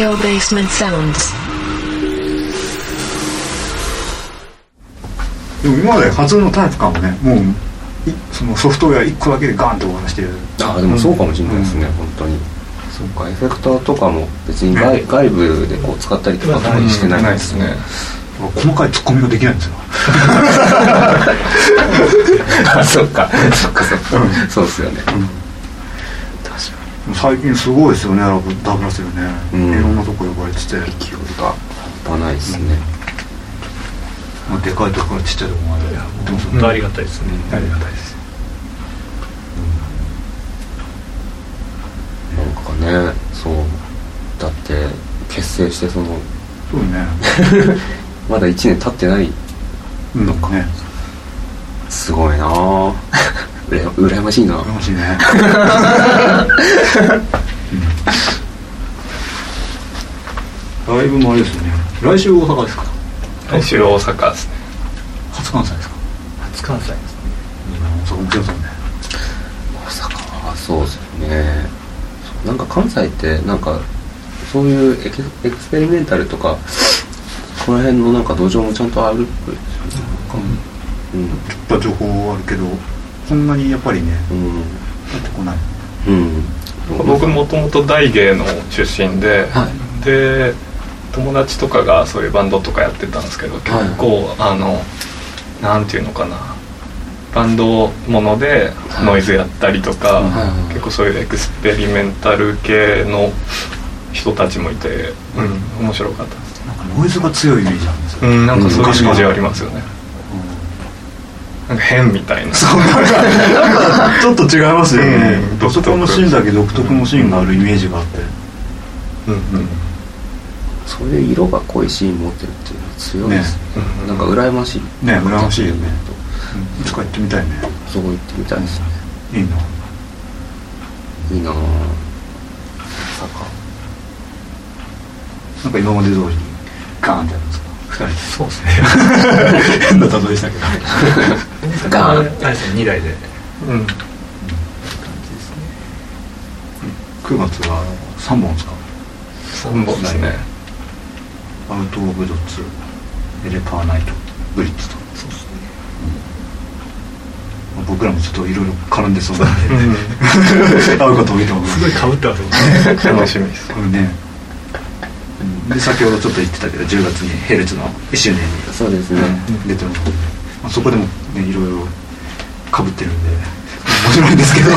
Tokyo Basement Sounds. でも今まで初のタイプかもね。もういそのソフトウェア1個だけでガンって終わらしてる。ああでもそうかもしれないですね、うん。本当に。そうか。エフェクターとかも別に外,、外部でこう使ったりとかしてないないですね細かいツッコミができないんですよ。あそっか。そっかそっか、そうっすよね、最近すごいですよねラブダブラセルね、うん。いろんなとこ呼ばれてて、に勢いが半端ないですね、まあ、でかいとこからちっちゃいとこまで。やってありがたいですね、ありがたいです。なんかねそうだって結成してそのそうね。まだ1年経ってないうんね。すごいなぁうら羨ましいな。羨ましいね。うん。ライブもあれですよね。来週大阪ですか？来週大阪ですね。初関西ですか？初関西ですね。大阪も強そうね。大阪はそうですよね。なんか関西ってなんかそういうエクエクスペリメンタルとかこの辺のなんか土壌もちゃんとあるっぽいですよね。なん。かちょっと情報あるけどそんなにやっぱりねうん。てこないうん。うん僕もともと大芸の出身で、はで友達とかがそういうバンドとかやってたんですけど結構、あのなんていうのかな。バンドものではい。ノイズやったりとか、はいはい結構そういうエクスペリメンタル系の人たちもいて、うん、面白かったです。なんかノイズが強いイメージなんですよ、うんなんかそういうイメージありますよねなんか変みたいな。なんかちょっと違いますよね、うん。パソコンのシーンだけ独特のシーンがあるイメージがあって、うんうん。そういう色が濃いシーン持ってるっていうのは強いです。ね。ねなんか羨ましい。ね羨ましいよね。いつか行ってみたいね。そう言ってみたいですね。いいな。いいいなぁ。まさかなんか今まで通りにガーンってやるんですか？二人で。そうですね。変な例えでしたけど未来で。うん、うん、感ね。9月は3本使う3本ですね。アウト・オブ・ドッツエレパーナイトブリッツと。そうですね、まあ、僕らもちょっといろいろ絡んでそうなんで、うん、会うこと多いと思うすごいかぶってます楽しみです。これねで先ほどちょっと言ってたけど10月にヘルツの1周年にそうですね。出ても、まあ、そこでもねいろいろかぶってるんで 面白いんですけど。ね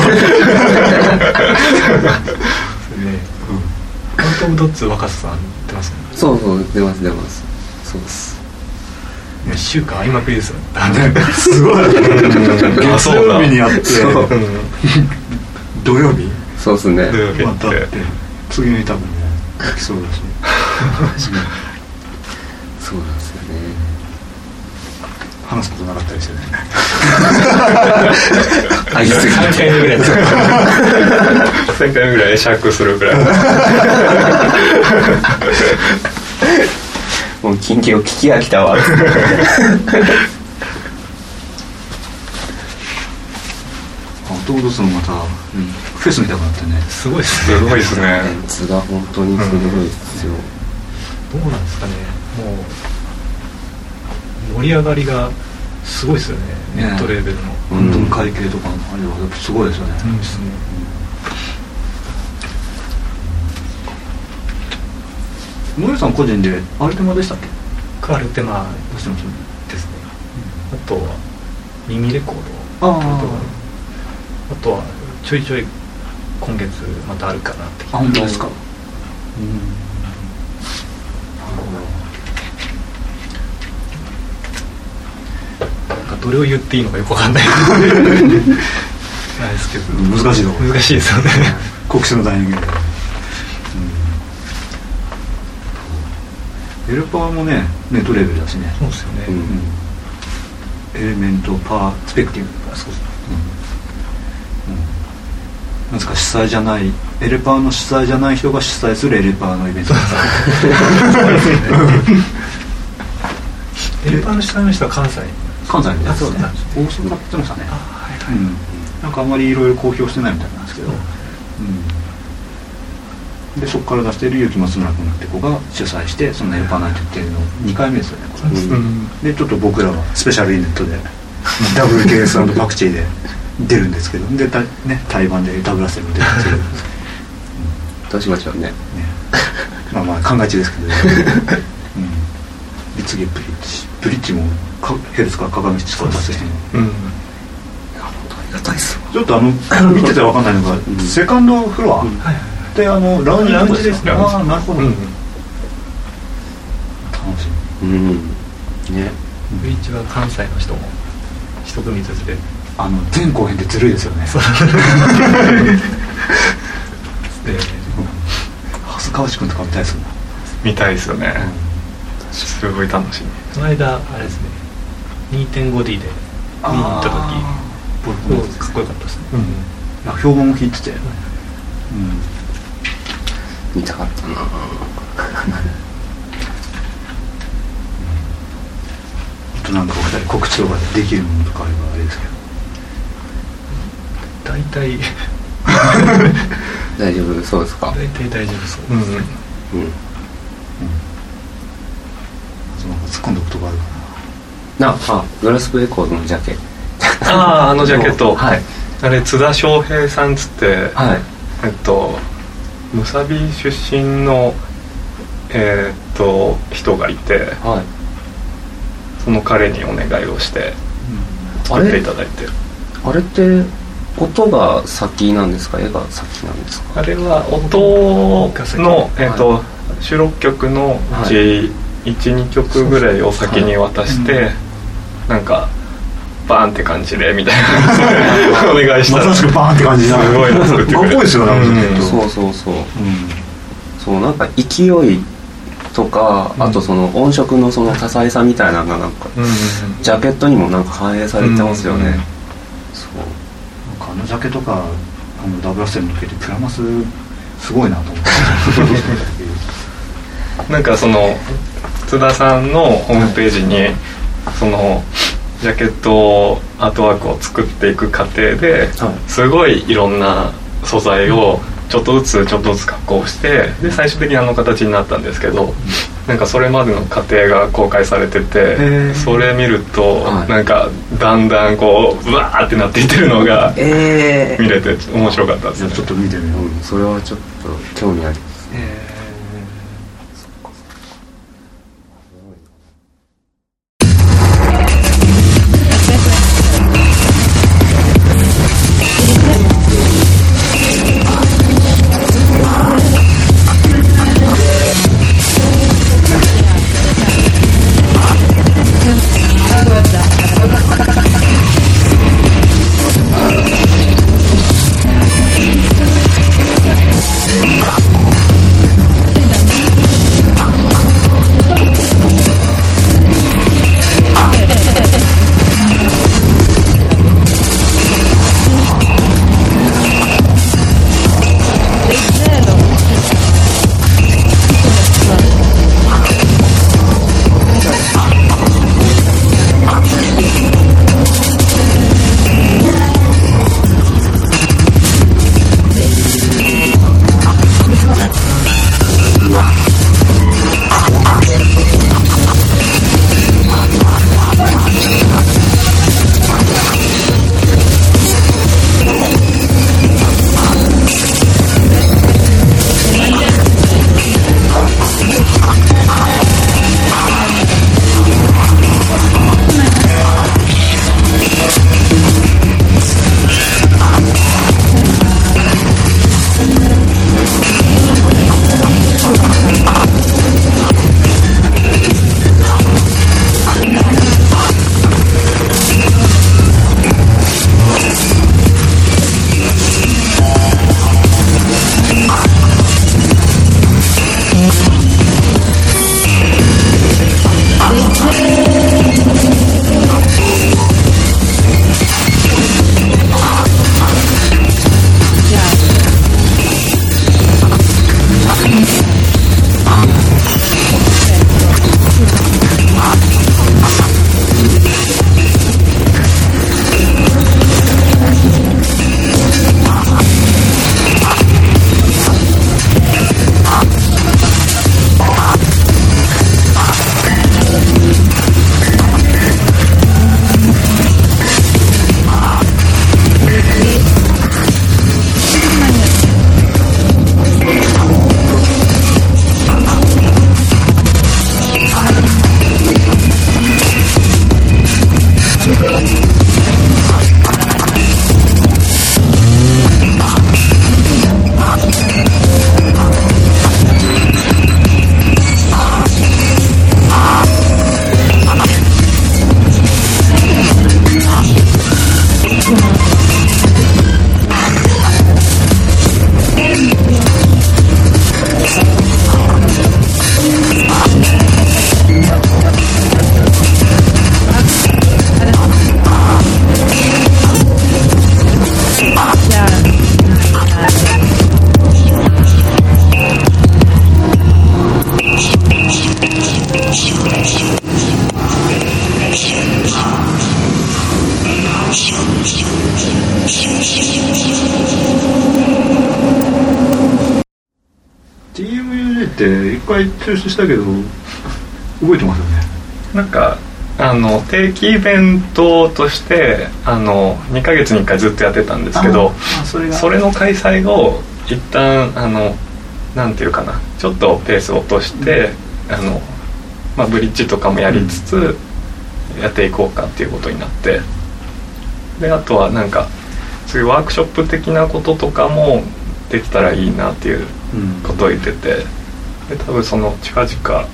アウト・オブ・ドッツ若狭さん出ますね。そうそう出ます出ます。そうです。1週間会いまくりですすごいあ月曜日にやって土曜日？そうですね。土曜日またって次の日多分ね来そうだし そうなんですよね話すことなかったりしてね。ありす。ぎ3回て目ぐらいです1000回ぐらいするぐらい。もう近況聞き飽きたわ。アウトドスもまた、フェスみたくなってね。すごいですね。すごいですね。メンツが本当にすごいですよ、どうなんですかね。もう盛り上がりがすごいですよねネットレーベルの、うん。本当の会計とかのあれはすごいですよね、うん。ですねさん個人でアルテマでしたっけ？カルテマですね。あとは耳レコードあああとはちょいちょい今月またあるかなってあ本当ですかなんかどれを言っていいのかよくわかんない。ですけど。難しいとこ。難しいですよね。国試のタイミング。で、エルパーもねネットレーベルだしね、そうですよね、うん。エレメントパースペクティブ。あそうですね。うん、うん、なんですか主催じゃないエレパーの主催じゃない人が主催するエレパーのイベント。エレパーの主催の人は関西関西であそうなんですね大阪って言ってましたね。あはいはい、うん、なんかあんまりいろいろ公表してないみたいなんですけど、うん。でそこから出している結松村君って子が主催してそのエルパーナイトっていうの2回目ですよねこれ、うんうん。でちょっと僕らはスペシャルユニットで WKS& パクチーで出るんですけどでた、ね、対バンでダブルアセルも出るんですけど、ね、私たちはね。まあまあ考え中ですけど、う ん、で次ブリッジブリッジもかヘルスか鏡しか出せへんうん。ありがたいっすわ。ちょっとあの 見ててわかんないのが、ん。セカンドフロア、であのラウンジラウンジですか？ああなるほど、うん楽しみ。うん。ね。ブリッジは関西の人も一組ずつで。あの前後編ってずるいですよね。で蓮川内君とか見たいですもん、見たいですよねすごい楽しみこの間あれですね。2.5D で見に行った時かっこよかったですね、いや評判も聞いてて、うん、見たかったな。あとなんかお二人告知とかでできるものとかあればあれですけど。大体。大丈夫？そうですか。大体大丈夫そううん。うんその突っ込んどくとこあるかなあグラスプレコードのジャケ。あああのジャケット。はい。あれ津田翔平さんっつってはい。えっとむさび出身のえーっと人がいてはい。その彼にお願いをしてあ作ってれいただいてあれ？って音が先なんですか？絵が先なんですか？あれは音の、えっと収録曲のうち12曲ぐらいを先に渡してなんかバーンって感じでみたいな。お願いしたら。まさしくバーンって感じだすごいの作ってですよねあのジャケットそうそうそう。うん。そうなんか勢いとか、あとその音色のその多彩さみたいなのがなんかうんうんジャケットにもなんか反映されてますよね、うんそう。なんかあのジャケとかあのダブルアセルの時ってプラマスすごいなと思って。う んなんかその津田さんのホームページにそのジャケットアートワークを作っていく過程ではすごいいろんな素材をちょっとずつちょっとずつ加工してで最終的にあの形になったんですけどなんかそれまでの過程が公開されててー。それ見るとはい。なんかだんだんこううわーってなっていってるのがえ見れて面白かったですね。ちょっと見てみよう、うん、それはちょっと興味あります「っ回中止したけど動いてますよね。なんかあの定期イベントとしてあの2ヶ月に1回ずっとやってたんですけどあそれが。それの開催を一旦あのなんていうかなちょっとペースを落として、あのまあ、ブリッジとかもやりつつやっていこうかっていうことになって。であとはなんかそういうワークショップ的なこととかもできたらいいなっていううんことを言っててで多分その近々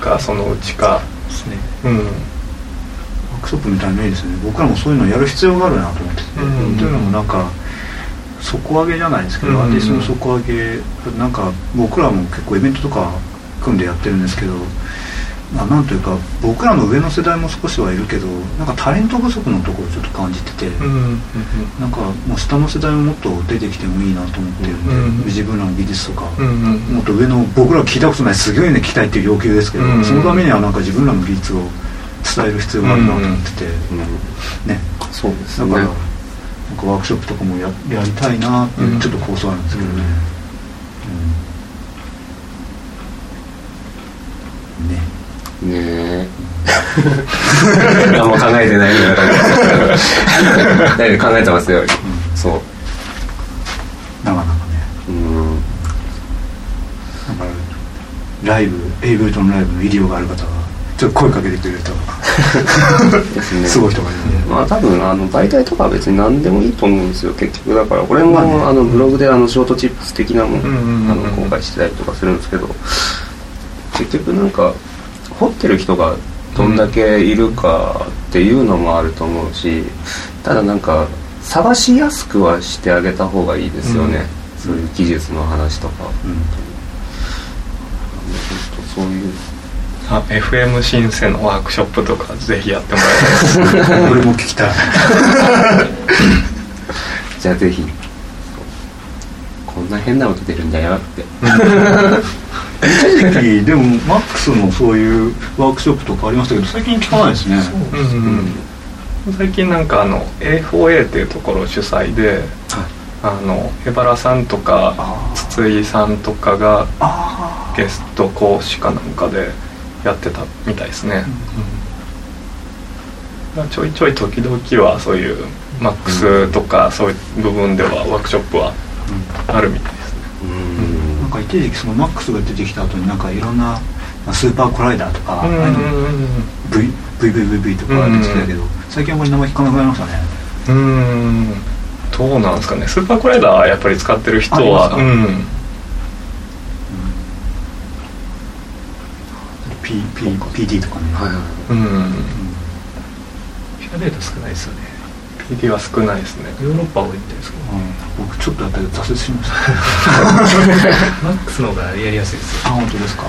かそのうちか。ですね。うん。ワークショップみたいなのいいですね。僕らもそういうのやる必要があるなと思ってて、うん。というのもなんか底上げじゃないですけど、うん。アーティストの底上げなんか僕らも結構イベントとか組んでやってるんですけど、まあ、なんというか僕らの上の世代も少しはいるけどなんかタレント不足のところをちょっと感じてて、うんなんかもう下の世代ももっと出てきてもいいなと思ってるんで、うん自分らの技術とか、うんうんもっと上の僕ら聞いたことないすごいね聞きたいっていう要求ですけど、うん。そのためにはなんか自分らの技術を伝える必要があるなと思ってて、うん。ね。そうですね。だから、なんかワークショップとかもややりたいなっていううん。ちょっと構想あるんですけどね、うんねねえ 何も考えてないみたいな感じだけど 考えてますよ。そう。なかなかね。うん。だからライブエイブルトンライブの医療がある方はちょっと声かけてくれる人がですねすごい人がいるんで、まあ多分あの媒体とかは別に何でもいいと思うんですよ。結局だからこれも、まあねあのブログであのショートチップス的なもの公開してたりとかするんですけど。結局なんか掘ってる人がどんだけいるかっていうのもあると思うしただなんか探しやすくはしてあげた方がいいですよね、そういう技術の話とか、うん。本当そういう。あ FM シンセのワークショップとかぜひやってもらいたいです。俺も聞きたい。じゃあぜひこんな変な音出るんだよって 一時期でもマックスのそういうワークショップとかありましたけど最近聞かないですね。うん。うん最近なんかあの A4A っていうところ主催であの江原さんとか筒井さんとかがあゲスト講師かなんかでやってたみたいですね、うんちょいちょい時々はそういうマックスとかそういう部分ではワークショップはあるみたい一時期そのマックスが出てきた後になんかいろんなまあスーパーコライダーとか、ああいうの v VVVV とか出てきたけど、最近あんまり名前聞かなくなりましたね。うんうん。どうなんですかね。スーパーコライダーはやっぱり使ってる人あはうん。P P PD とかね、はいはい。うん。ピアデータ少ないですよね PD は少ないですね。ヨーロッパ多いみたいですけどうん。僕ちょっとやったけど挫折しました。マックスの方がやりやすいですよ。あ本当ですか？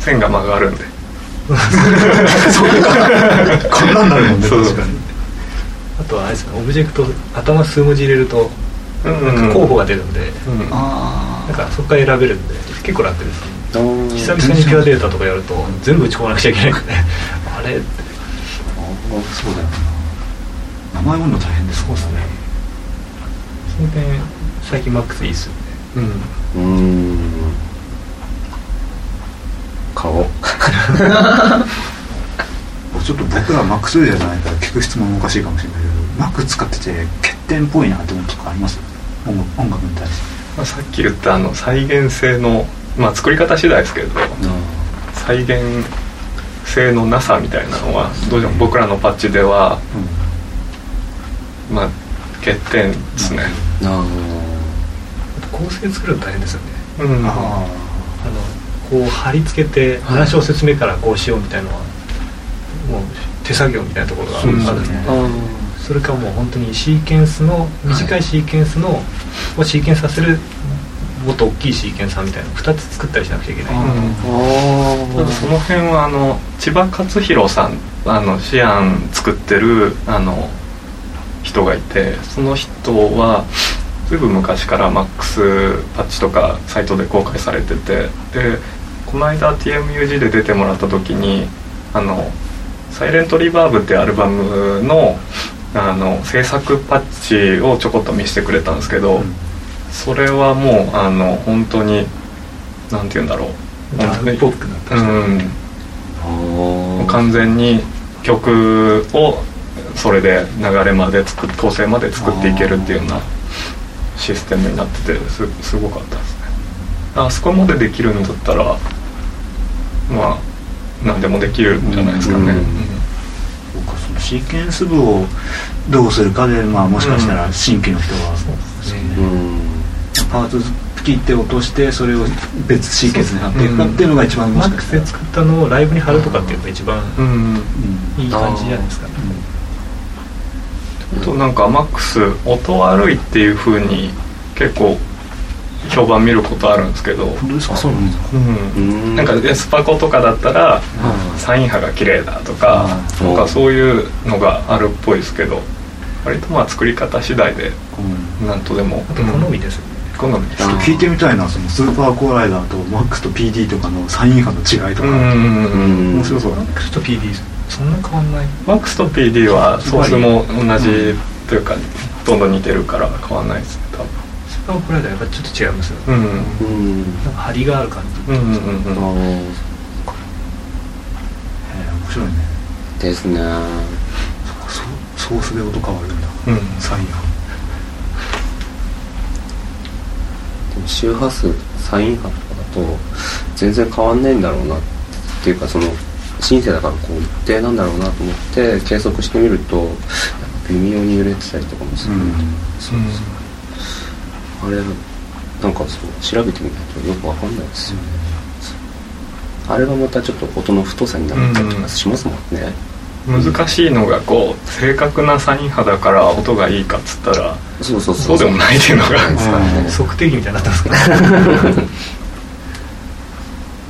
線が曲がるんで。こんなんなるもんね。そう。確かに。あとはあれですねオブジェクト頭数文字入れるとうんなん。か候補が出るんで、うん。あなんかそこから選べるんで結構楽ですね。久々にピュアデータとかやると全部打ち込まなくちゃいけないんであれって。あそうだよな名前読むの大変です。もんね。その点最近マックスいいっすよね。うん。うーん。顔。ちょっと僕らマックスじゃないから聞く質問もおかしいかもしれないけどマック使ってて欠点っぽいなって思うとかあります？音楽音楽に対して。まあ、さっき言ったあの再現性のまあ作り方次第ですけど再現性のなさみたいなのはどうしても僕らのパッチではまあ欠点ですね。あ。構成作るの大変ですよね。うん。ああのこう貼り付けて話を説明からこうしようみたいなのはもう手作業みたいなところがあるんでそうですね。それかもう本当にシーケンスの短いシーケンスの、をシーケンスさせるもっと大きいシーケンサーみたいな2つ作ったりしなくちゃいけない、あうその辺はあの千葉勝弘さんあのシアン作ってるあの人がいてその人はずいぶん昔からマックスパッチとかサイトで公開されててでこの間 TMUG で出てもらった時にあの「サイレントリバーブ」っていうアルバムのあの制作パッチをちょこっと見せてくれたんですけど、それはもうあの本当になんて言うんだろう。ダなうん。完全に曲をそれで流れまで作っ構成まで作っていけるっていうようなシステムになっててすすごかったですね。あそこまでできるんだったらまあ何でもできるんじゃないですかね、うん。僕はそのシーケンス部をどうするかで、まあ、もしかしたら新規の人は、うんパーツ切って落としてそれを別シーケンスに貼っていくかっていうのが一番もマッしかしたらクスで作ったのをライブに貼るとかっていうのが一番うん。うん。いい感じじゃないですかねあとなんかマックス音悪いっていう風に結構評判見ることあるんですけど、本当ですか？そうなんですか。うん。うんなんかエスパコとかだったらサイン波が綺麗だとかあなんかそういうのがあるっぽいですけど割とまあ作り方次第でうん。なんとでも。好みですよね好みですちょっと聞いてみたいなそのスーパーコーライダーとマックスと PD とかのサイン波の違いとか、面白そう。だねマックスと PD そんな変わんない。マックスと PD はソースも同じというかどんどん似てるから変わんないです。ね多スーパーコライダーやっぱちょっと違いますよね。分うん。なんか張りがある感じ。うん。うん。うん。あうん。ーへえ面白いね。ですね。ソソースで音変わるんだ。うん。サイン波でも周波数サイン波とかだと全然変わんないんだろうなっていうかそのシンセだからこう一定なんだろうなと思って計測してみると微妙に揺れてたりとかもする、そうそうあれなんかそう調べてみないとよくわかんないですよね、あれがまたちょっと音の太さになったりとかしますもんね、難しいのがこう正確なサイン波だから音がいいかっつったらそうそうそうでもないっていうのが測定器みたいになってますから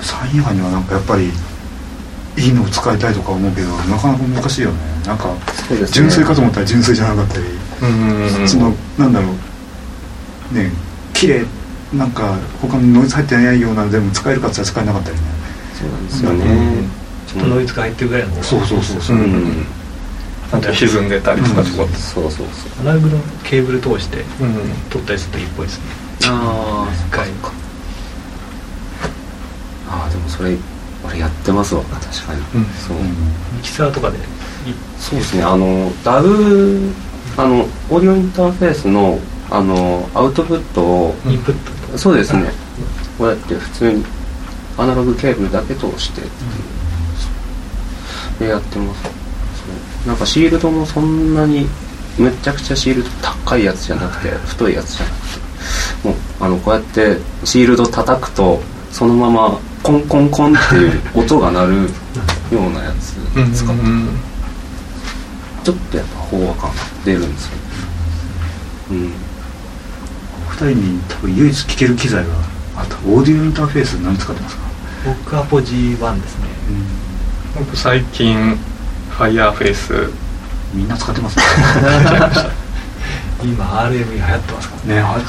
サイン波にはなんかやっぱりいいのを使いたいとか思うけどなかなか難しいよね。なんか純粋かと思ったら純粋じゃなかったり、うんそのなんだろう。ね綺麗なんか他にノイズ入ってないようなのでも使えるかって言ったら使えなかったりね。そうなんですよね、ちょっとノイズが入ってるぐらいの。そうそうそうそう、うん。うんあと歪んでたりとかとか。そうそうそう。アナログのケーブル通してうん。撮ったりするといいっぽいですね。ああ一回。ああでもそれ俺やってますわ。確かに、うん。そう、うん。ミキサーとかでいそうですね。あのダブあのオーディオインターフェースのあのアウトプットを、インプットそうですね。こうやって普通にアナログケーブルだけ通してでやってます。なんかシールドもそんなにめちゃくちゃシールド高いやつじゃなくて太いやつじゃなくてもうあのこうやってシールド叩くとそのままコンコンコンっていう音が鳴るようなやつうん使ってうん。ちょっとやっぱ飽和感出るんですよ。うん。お二人に多分唯一聞ける機材があとオーディオインターフェース何使ってますか、僕アポ G1 ですね僕最近ファイヤーフェイスみんな使ってますね。今 RME 流行ってますからね。ねあれ、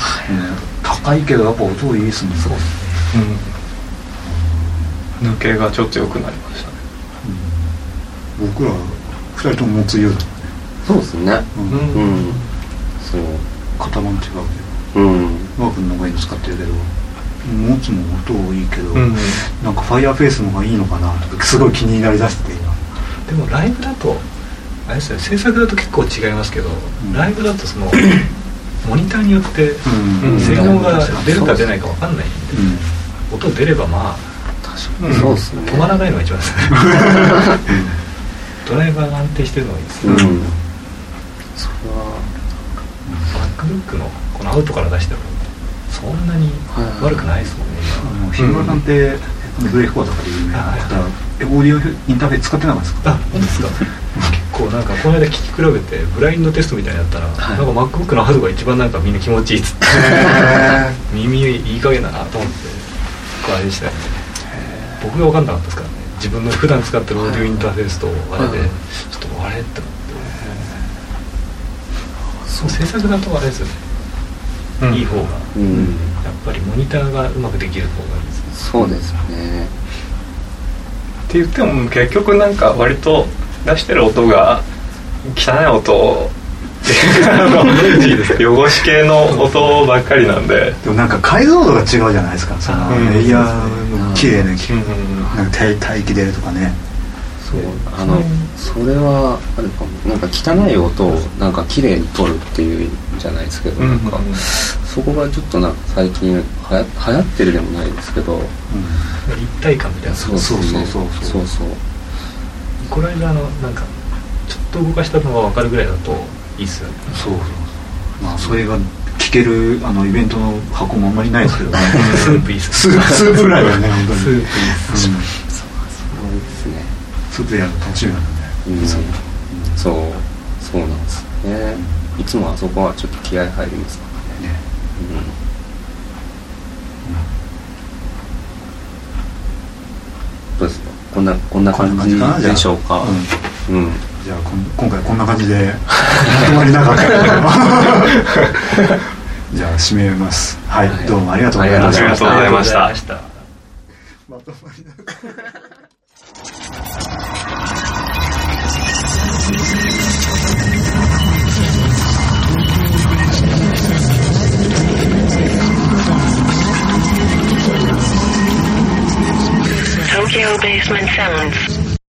高いけどやっぱ音いいですもんそううん抜けがちょっと良くなりましたね。僕ら二人とも持つようだそうですね。うん。うん。うんそう。型番違うけうん。どワークの方がいいの使ってるけど持つも音いいけど、うん。なんかファイヤーフェイスの方がいいのかなとかすごい気になりだして今。でもライブだとあれですよね制作だと結構違いますけど、ん。ライブだとその モニターによってうん。性能が出るか出ないか分かんないんで、うん。音出ればまあ確かうんに。そうですね。止まらないのが一番です。ね ドライバーが安定してるのがいいですね、うん。それは MacBook のこのアウトから出してもそんなに悪くないですもんね、あの日村さんってブレイクコードとかで有名な方。えオーディオインターフェース使ってなかったですか？あ本当ですか？結構なんかこの間聞き比べてブラインドテストみたいなのやったら、はい。なんか MacBook のハードが一番なんかみんな気持ちいいっつって。耳いい加減だなと思ってこうあれでしたよね。僕が分かんなかったですからね。自分の普段使ってるオーディオインターフェースとあれではいちょっとあれって思って。そう制作だとあれですよね、うんいい方がうん。やっぱりモニターがうまくできる方がいいですね。そうですねって言っても結局なんか割と出してる音が汚い音汚し系の音ばっかりなんで。でもなんか解像度が違うじゃないですか。そのうん。レイヤーの綺麗なうんうん。なんか帯帯域出るとかねそうあのそれはあるかもなんか汚い音をなんか綺麗に撮るっていうんじゃないですけど、うんなんかそこがちょっとなんか最近はや流行ってるでもないですけど一体感みたいな。そうそうそうそうそう。そうこの間あのなんかちょっと動かしたのが分かるぐらいだといいっすよね。そうそうまあそれが聞けるあのイベントの箱もあんまりないですけどね。スープいいっすスープスープぐらいはね本当に。スープいいっうんそうでやるの楽しみなんでうん。そう。そうなんですね。いつもあそこはちょっと気合入りますからね。ね。うん。どうですか？こんなこんな感じでしょうか？うんうん。じゃあこん今回こんな感じで。まとまりなかったけどじゃあ締めます。はい、はい。どうもありがとうございました。ありがとうございました。ありがとうございました。まとまりなかった Tokyo Basement Sounds.